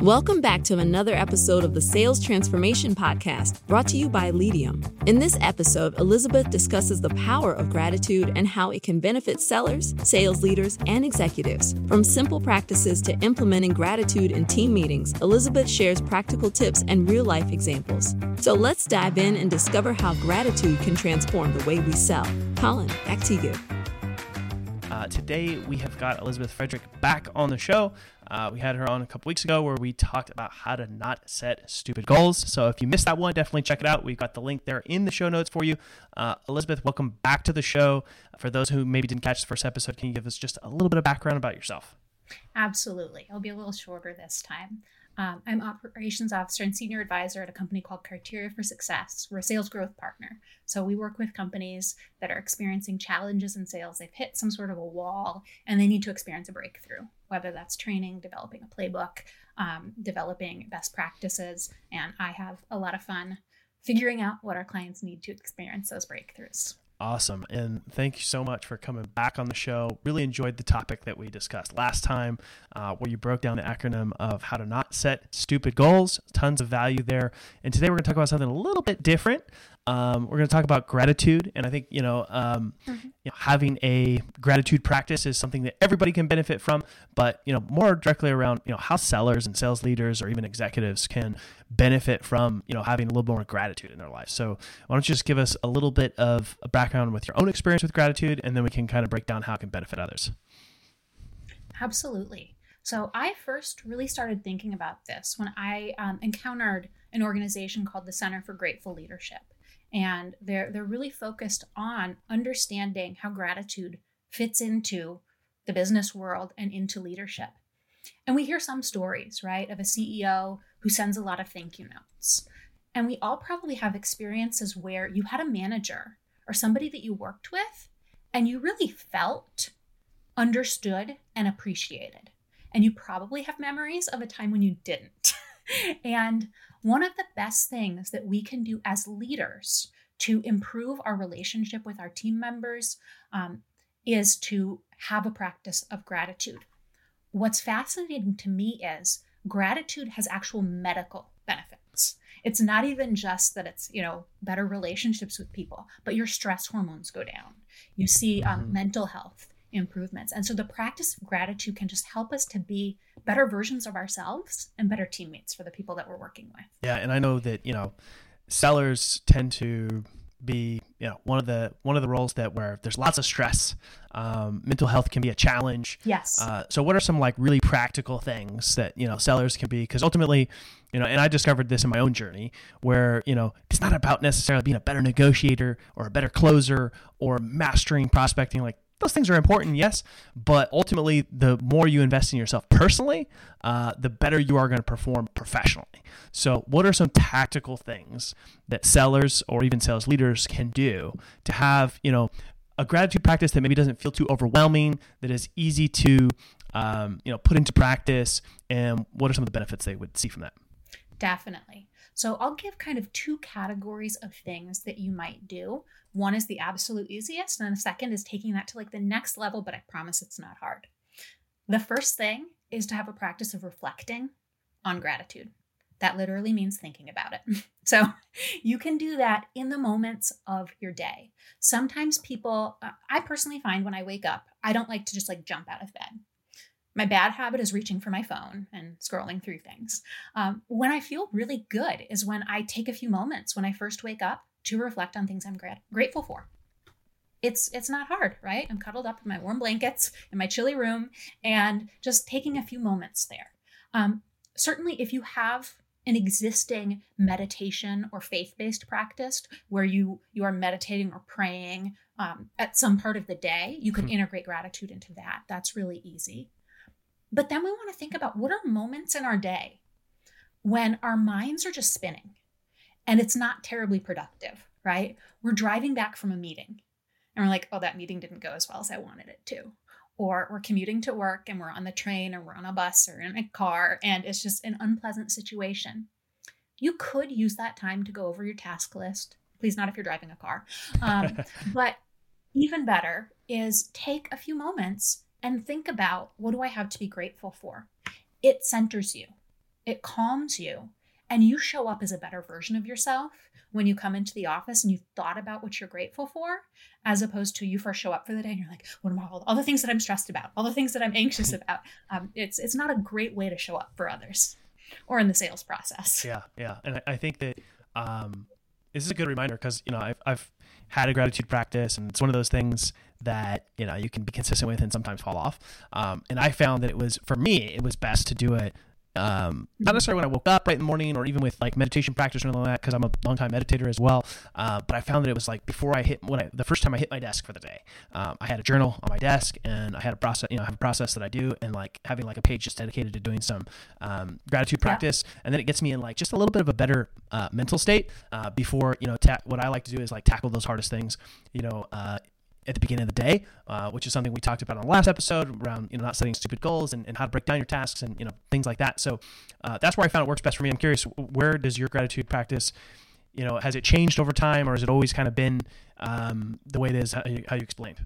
Welcome back to another episode of the Sales Transformation Podcast, brought to you by Leadium. In this episode, Elizabeth discusses the power of gratitude and how it can benefit sellers, sales leaders, and executives. From simple practices to implementing gratitude in team meetings, Elizabeth shares practical tips and real life examples. So let's dive in and discover how gratitude can transform the way we sell. Colin, back to you. Uh, today we have got Elizabeth Frederick back on the show. Uh, we had her on a couple weeks ago where we talked about how to not set stupid goals. So if you missed that one, definitely check it out. We've got the link there in the show notes for you. Uh, Elizabeth, welcome back to the show. For those who maybe didn't catch the first episode, can you give us just a little bit of background about yourself? Absolutely. It'll be a little shorter this time. Um, I'm operations officer and senior advisor at a company called Criteria for Success. We're a sales growth partner. So we work with companies that are experiencing challenges in sales. They've hit some sort of a wall and they need to experience a breakthrough, whether that's training, developing a playbook, um, developing best practices. And I have a lot of fun figuring out what our clients need to experience those breakthroughs. Awesome. And thank you so much for coming back on the show. Really enjoyed the topic that we discussed last time, uh, where you broke down the acronym of how to not set stupid goals. Tons of value there. And today we're going to talk about something a little bit different. Um, we're going to talk about gratitude, and I think you know, um, mm-hmm. You know, having a gratitude practice is something that everybody can benefit from. But you know, more directly around you know how sellers and sales leaders or even executives can benefit from you know having a little more gratitude in their life. So why don't you just give us a little bit of a background with your own experience with gratitude, and then we can kind of break down how it can benefit others. Absolutely. So I first really started thinking about this when I um, encountered an organization called the Center for Grateful Leadership and they're they're really focused on understanding how gratitude fits into the business world and into leadership. And we hear some stories, right, of a CEO who sends a lot of thank you notes. And we all probably have experiences where you had a manager or somebody that you worked with and you really felt understood and appreciated. And you probably have memories of a time when you didn't. and one of the best things that we can do as leaders to improve our relationship with our team members um, is to have a practice of gratitude. What's fascinating to me is gratitude has actual medical benefits. It's not even just that it's, you know, better relationships with people, but your stress hormones go down. You see um, mm-hmm. mental health improvements. And so the practice of gratitude can just help us to be better versions of ourselves and better teammates for the people that we're working with. Yeah, and I know that, you know, sellers tend to be you know one of the one of the roles that where there's lots of stress. Um, mental health can be a challenge. Yes. Uh, so what are some like really practical things that you know sellers can be? Because ultimately you know and i discovered this in my own journey where you know it's not about necessarily being a better negotiator or a better closer or mastering prospecting. Like those things are important, yes, but ultimately, the more you invest in yourself personally, uh, the better you are going to perform professionally. So, what are some tactical things that sellers or even sales leaders can do to have, you know, a gratitude practice that maybe doesn't feel too overwhelming, that is easy to, um, you know, put into practice, and what are some of the benefits they would see from that? Definitely. So I'll give kind of two categories of things that you might do. One is the absolute easiest, and the second is taking that to like the next level, but I promise it's not hard. The first thing is to have a practice of reflecting on gratitude. That literally means thinking about it. So you can do that in the moments of your day. Sometimes people, uh, I personally find when I wake up, I don't like to just like jump out of bed. My bad habit is reaching for my phone and scrolling through things. Um, when I feel really good is when I take a few moments when I first wake up to reflect on things I'm gra- grateful for. It's it's not hard, right? I'm cuddled up in my warm blankets in my chilly room and just taking a few moments there. Um, certainly, if you have an existing meditation or faith-based practice where you you are meditating or praying um, at some part of the day, you can hmm. integrate gratitude into that. That's really easy. But then we want to think about what are moments in our day when our minds are just spinning and it's not terribly productive, right? We're driving back from a meeting and we're like, oh, that meeting didn't go as well as I wanted it to. Or we're commuting to work and we're on the train or we're on a bus or in a car and it's just an unpleasant situation. You could use that time to go over your task list. Please, not if you're driving a car. Um, but even better is take a few moments and think about what do I have to be grateful for? It centers you. it calms you, and you show up as a better version of yourself when you come into the office and you've thought about what you're grateful for, as opposed to you first show up for the day and you're like, what are all, all the things that I'm stressed about, all the things that I'm anxious about. Um, it's it's not a great way to show up for others or in the sales process. Yeah, yeah, and I, I think that um, this is a good reminder because you know I've, I've had a gratitude practice and it's one of those things that you know you can be consistent with and sometimes fall off. Um, and i found that it was for me it was best to do it um, not necessarily when I woke up right in the morning or even with like meditation practice or anything like that, because I'm a long time meditator as well. Uh, but I found that it was like before I hit when I the first time I hit my desk for the day, um, I had a journal on my desk and I had a process, you know, I have a process that I do and like having like a page just dedicated to doing some um, gratitude practice, yeah. and then it gets me in like just a little bit of a better uh, mental state uh, before you know ta- what I like to do is like tackle those hardest things, you know, uh, at the beginning of the day, uh, which is something we talked about on the last episode around you know not setting stupid goals and, and how to break down your tasks and you know things like that. So uh, that's where I found it works best for me. I'm curious, where does your gratitude practice? You know, has it changed over time, or has it always kind of been um, the way it is? How you, how you explained?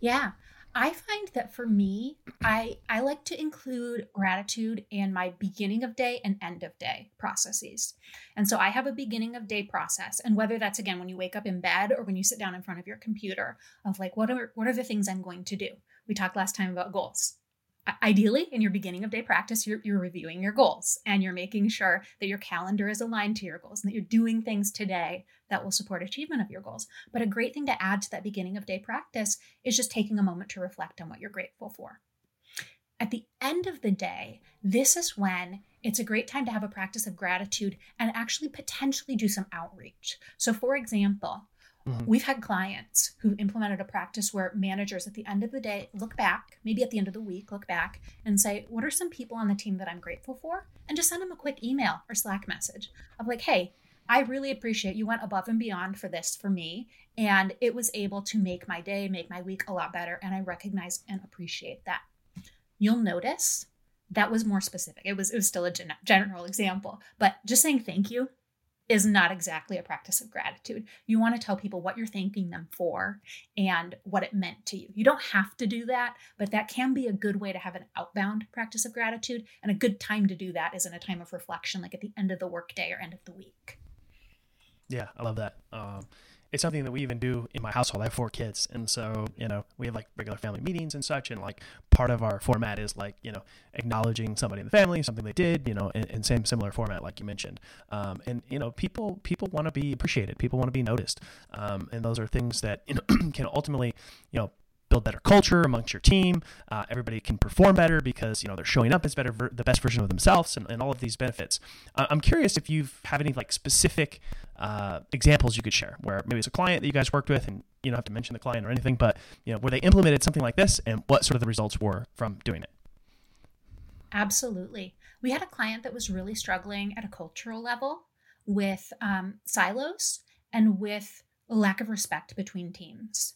Yeah, I find that for me, I I like to include gratitude in my beginning of day and end of day processes. And so I have a beginning of day process and whether that's again when you wake up in bed or when you sit down in front of your computer of like what are what are the things I'm going to do? We talked last time about goals ideally in your beginning of day practice you're, you're reviewing your goals and you're making sure that your calendar is aligned to your goals and that you're doing things today that will support achievement of your goals. But a great thing to add to that beginning of day practice is just taking a moment to reflect on what you're grateful for. At the end of the day this is when it's a great time to have a practice of gratitude and actually potentially do some outreach. So for example Mm-hmm. We've had clients who implemented a practice where managers at the end of the day look back, maybe at the end of the week, look back and say, What are some people on the team that I'm grateful for? And just send them a quick email or Slack message of like, Hey, I really appreciate you went above and beyond for this for me. And it was able to make my day, make my week a lot better. And I recognize and appreciate that. You'll notice that was more specific. It was it was still a gen- general example, but just saying thank you is not exactly a practice of gratitude. You want to tell people what you're thanking them for and what it meant to you. You don't have to do that, but that can be a good way to have an outbound practice of gratitude. And a good time to do that is in a time of reflection, like at the end of the workday or end of the week. Yeah, I love that. Um, it's something that we even do in my household. I have four kids, and so you know we have like regular family meetings and such. And like part of our format is like you know acknowledging somebody in the family, something they did, you know, in, in same similar format like you mentioned. Um, and you know people people want to be appreciated, people want to be noticed, um, and those are things that you know can ultimately you know build better culture amongst your team. Uh, everybody can perform better because you know they're showing up as better ver- the best version of themselves and, and all of these benefits. Uh, I'm curious if you have any like specific uh, examples you could share where maybe it's a client that you guys worked with and you don't have to mention the client or anything, but you know where they implemented something like this and what sort of the results were from doing it. Absolutely. We had a client that was really struggling at a cultural level with um, silos and with lack of respect between teams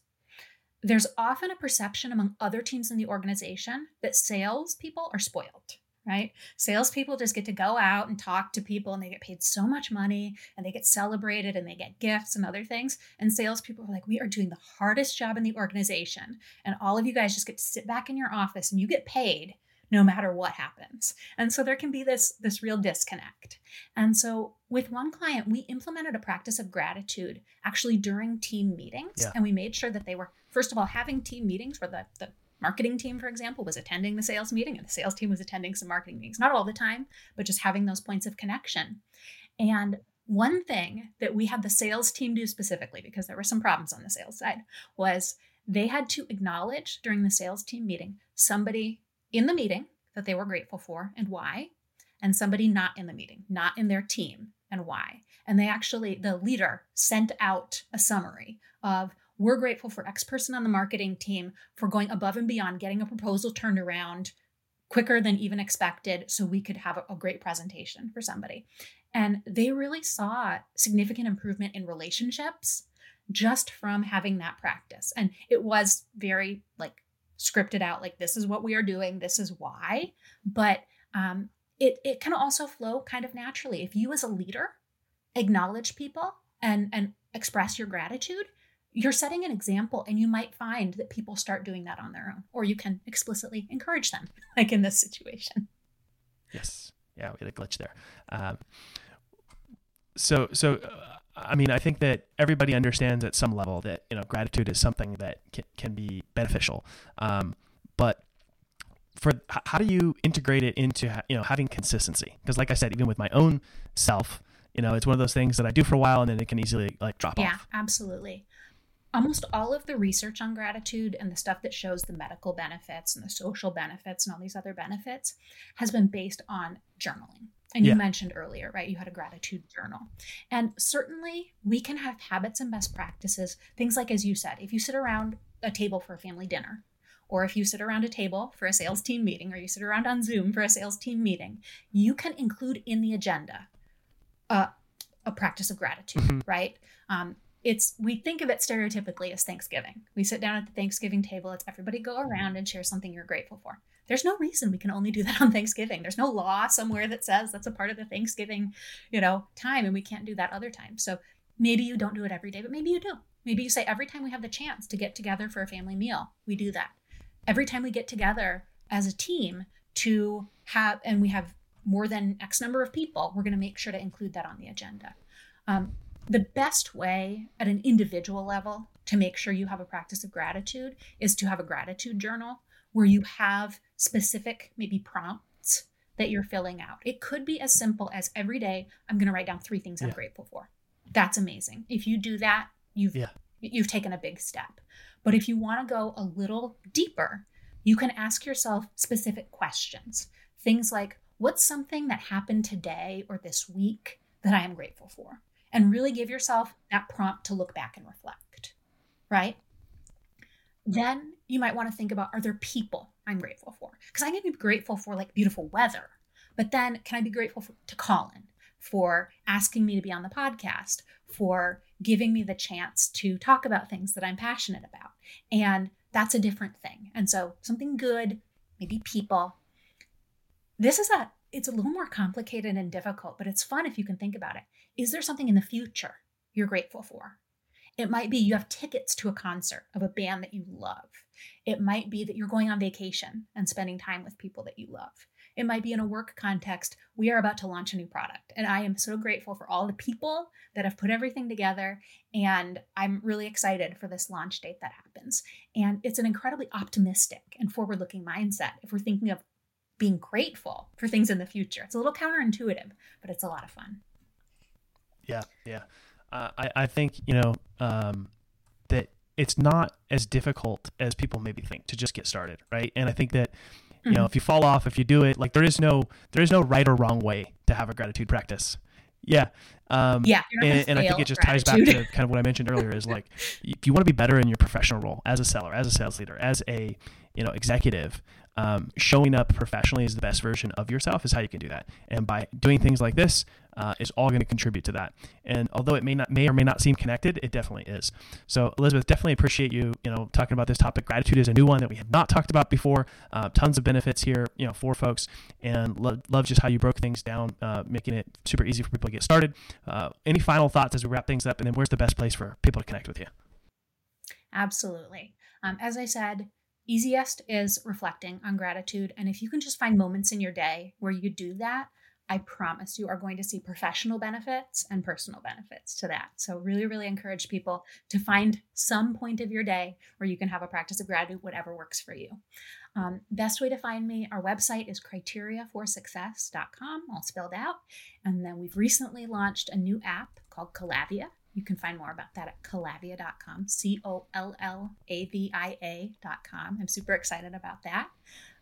there's often a perception among other teams in the organization that salespeople are spoiled, right? Salespeople just get to go out and talk to people and they get paid so much money and they get celebrated and they get gifts and other things. And salespeople are like, we are doing the hardest job in the organization. And all of you guys just get to sit back in your office and you get paid no matter what happens. And so there can be this this real disconnect. And so with one client, we implemented a practice of gratitude actually during team meetings yeah. and we made sure that they were first of all having team meetings where the the marketing team for example was attending the sales meeting and the sales team was attending some marketing meetings not all the time but just having those points of connection and one thing that we had the sales team do specifically because there were some problems on the sales side was they had to acknowledge during the sales team meeting somebody in the meeting that they were grateful for and why, and somebody not in the meeting, not in their team and why. And they actually, the leader sent out a summary of, we're grateful for X person on the marketing team for going above and beyond, getting a proposal turned around quicker than even expected so we could have a, great presentation for somebody. And they really saw significant improvement in relationships just from having that practice. And it was very like scripted out like this is what we are doing this is why but um, it, it can also flow kind of naturally if you as a leader acknowledge people and and express your gratitude you're setting an example and you might find that people start doing that on their own or you can explicitly encourage them like in this situation Yes. Yeah, we had a glitch there. Um, so, so uh, I mean, I think that everybody understands at some level that you know gratitude is something that can, can be beneficial. Um, but for how do you integrate it into you know having consistency? Because like I said, even with my own self, you know, it's one of those things that I do for a while and then it can easily like drop yeah, off. Yeah, absolutely. Almost all of the research on gratitude and the stuff that shows the medical benefits and the social benefits and all these other benefits has been based on journaling. And you mentioned earlier, right? You had a gratitude journal. And certainly we can have habits and best practices. Things like, as you said, if you sit around a table for a family dinner, or if you sit around a table for a sales team meeting, or you sit around on Zoom for a sales team meeting, you can include in the agenda uh, a practice of gratitude, mm-hmm. right? Um, it's we think of it stereotypically as Thanksgiving. We sit down at the Thanksgiving table. It's everybody go around and share something you're grateful for. There's no reason we can only do that on Thanksgiving. There's no law somewhere that says that's a part of the Thanksgiving, you know, time and we can't do that other times. So maybe you don't do it every day, but maybe you do. Maybe you say every time we have the chance to get together for a family meal, we do that. Every time we get together as a team to have and we have more than X number of people, we're going to make sure to include that on the agenda. Um, the best way at an individual level to make sure you have a practice of gratitude is to have a gratitude journal where you have specific, maybe prompts that you're filling out. It could be as simple as every day, I'm going to write down three things I'm grateful for. That's amazing. If you do that, you've yeah. you've taken a big step. But if you want to go a little deeper, you can ask yourself specific questions. Things like, what's something that happened today or this week that I am grateful for? And really give yourself that prompt to look back and reflect, right? Then you might want to think about are there people I'm grateful for? Because I can be grateful for like beautiful weather, but then can I be grateful for, to Colin for asking me to be on the podcast, for giving me the chance to talk about things that I'm passionate about? And that's a different thing. And so something good, maybe people. This is a it's a little more complicated and difficult, but it's fun if you can think about it. Is there something in the future you're grateful for? It might be you have tickets to a concert of a band that you love. It might be that you're going on vacation and spending time with people that you love. It might be in a work context. We are about to launch a new product. And I am so grateful for all the people that have put everything together. And I'm really excited for this launch date that happens. And it's an incredibly optimistic and forward looking mindset if we're thinking of being grateful for things in the future. It's a little counterintuitive, but it's a lot of fun. Yeah, yeah. Uh, I, I think, you know, um, that it's not as difficult as people maybe think to just get started, right? And I think that, you mm-hmm. know, if you fall off, if you do it, like there is no there is no right or wrong way to have a gratitude practice. Yeah. Um, yeah. And, and I think it just gratitude. ties back to kind of what I mentioned earlier is like, if you want to be better in your professional role as a seller, as a sales leader, as a, you know, executive, um, showing up professionally as the best version of yourself is how you can do that. And by doing things like this, uh, is all going to contribute to that. And although it may not may or may not seem connected, it definitely is. So Elizabeth, definitely appreciate you you know talking about this topic. Gratitude is a new one that we have not talked about before. Uh, tons of benefits here you know for folks, and lo- love just how you broke things down, uh, making it super easy for people to get started. Uh, any final thoughts as we wrap things up, and then where's the best place for people to connect with you? Absolutely. Um, as I said, Easiest is reflecting on gratitude. And if you can just find moments in your day where you do that, I promise you are going to see professional benefits and personal benefits to that. So, really, really encourage people to find some point of your day where you can have a practice of gratitude, whatever works for you. Um, best way to find me, our website is criteriaforsuccess.com, all spelled out. And then we've recently launched a new app called Collavia. You can find more about that at collavia.com, C O L L A V I A.com. I'm super excited about that.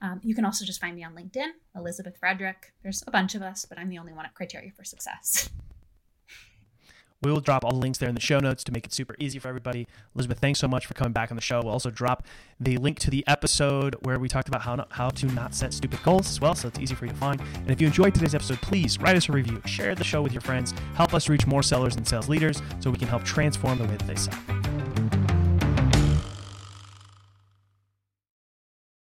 Um, you can also just find me on LinkedIn, Elizabeth Frederick. There's a bunch of us, but I'm the only one at Criteria for Success. We will drop all the links there in the show notes to make it super easy for everybody. Elizabeth, thanks so much for coming back on the show. We'll also drop the link to the episode where we talked about how not, how to not set stupid goals as well, so it's easy for you to find. And if you enjoyed today's episode, please write us a review, share the show with your friends, help us reach more sellers and sales leaders so we can help transform the way that they sell.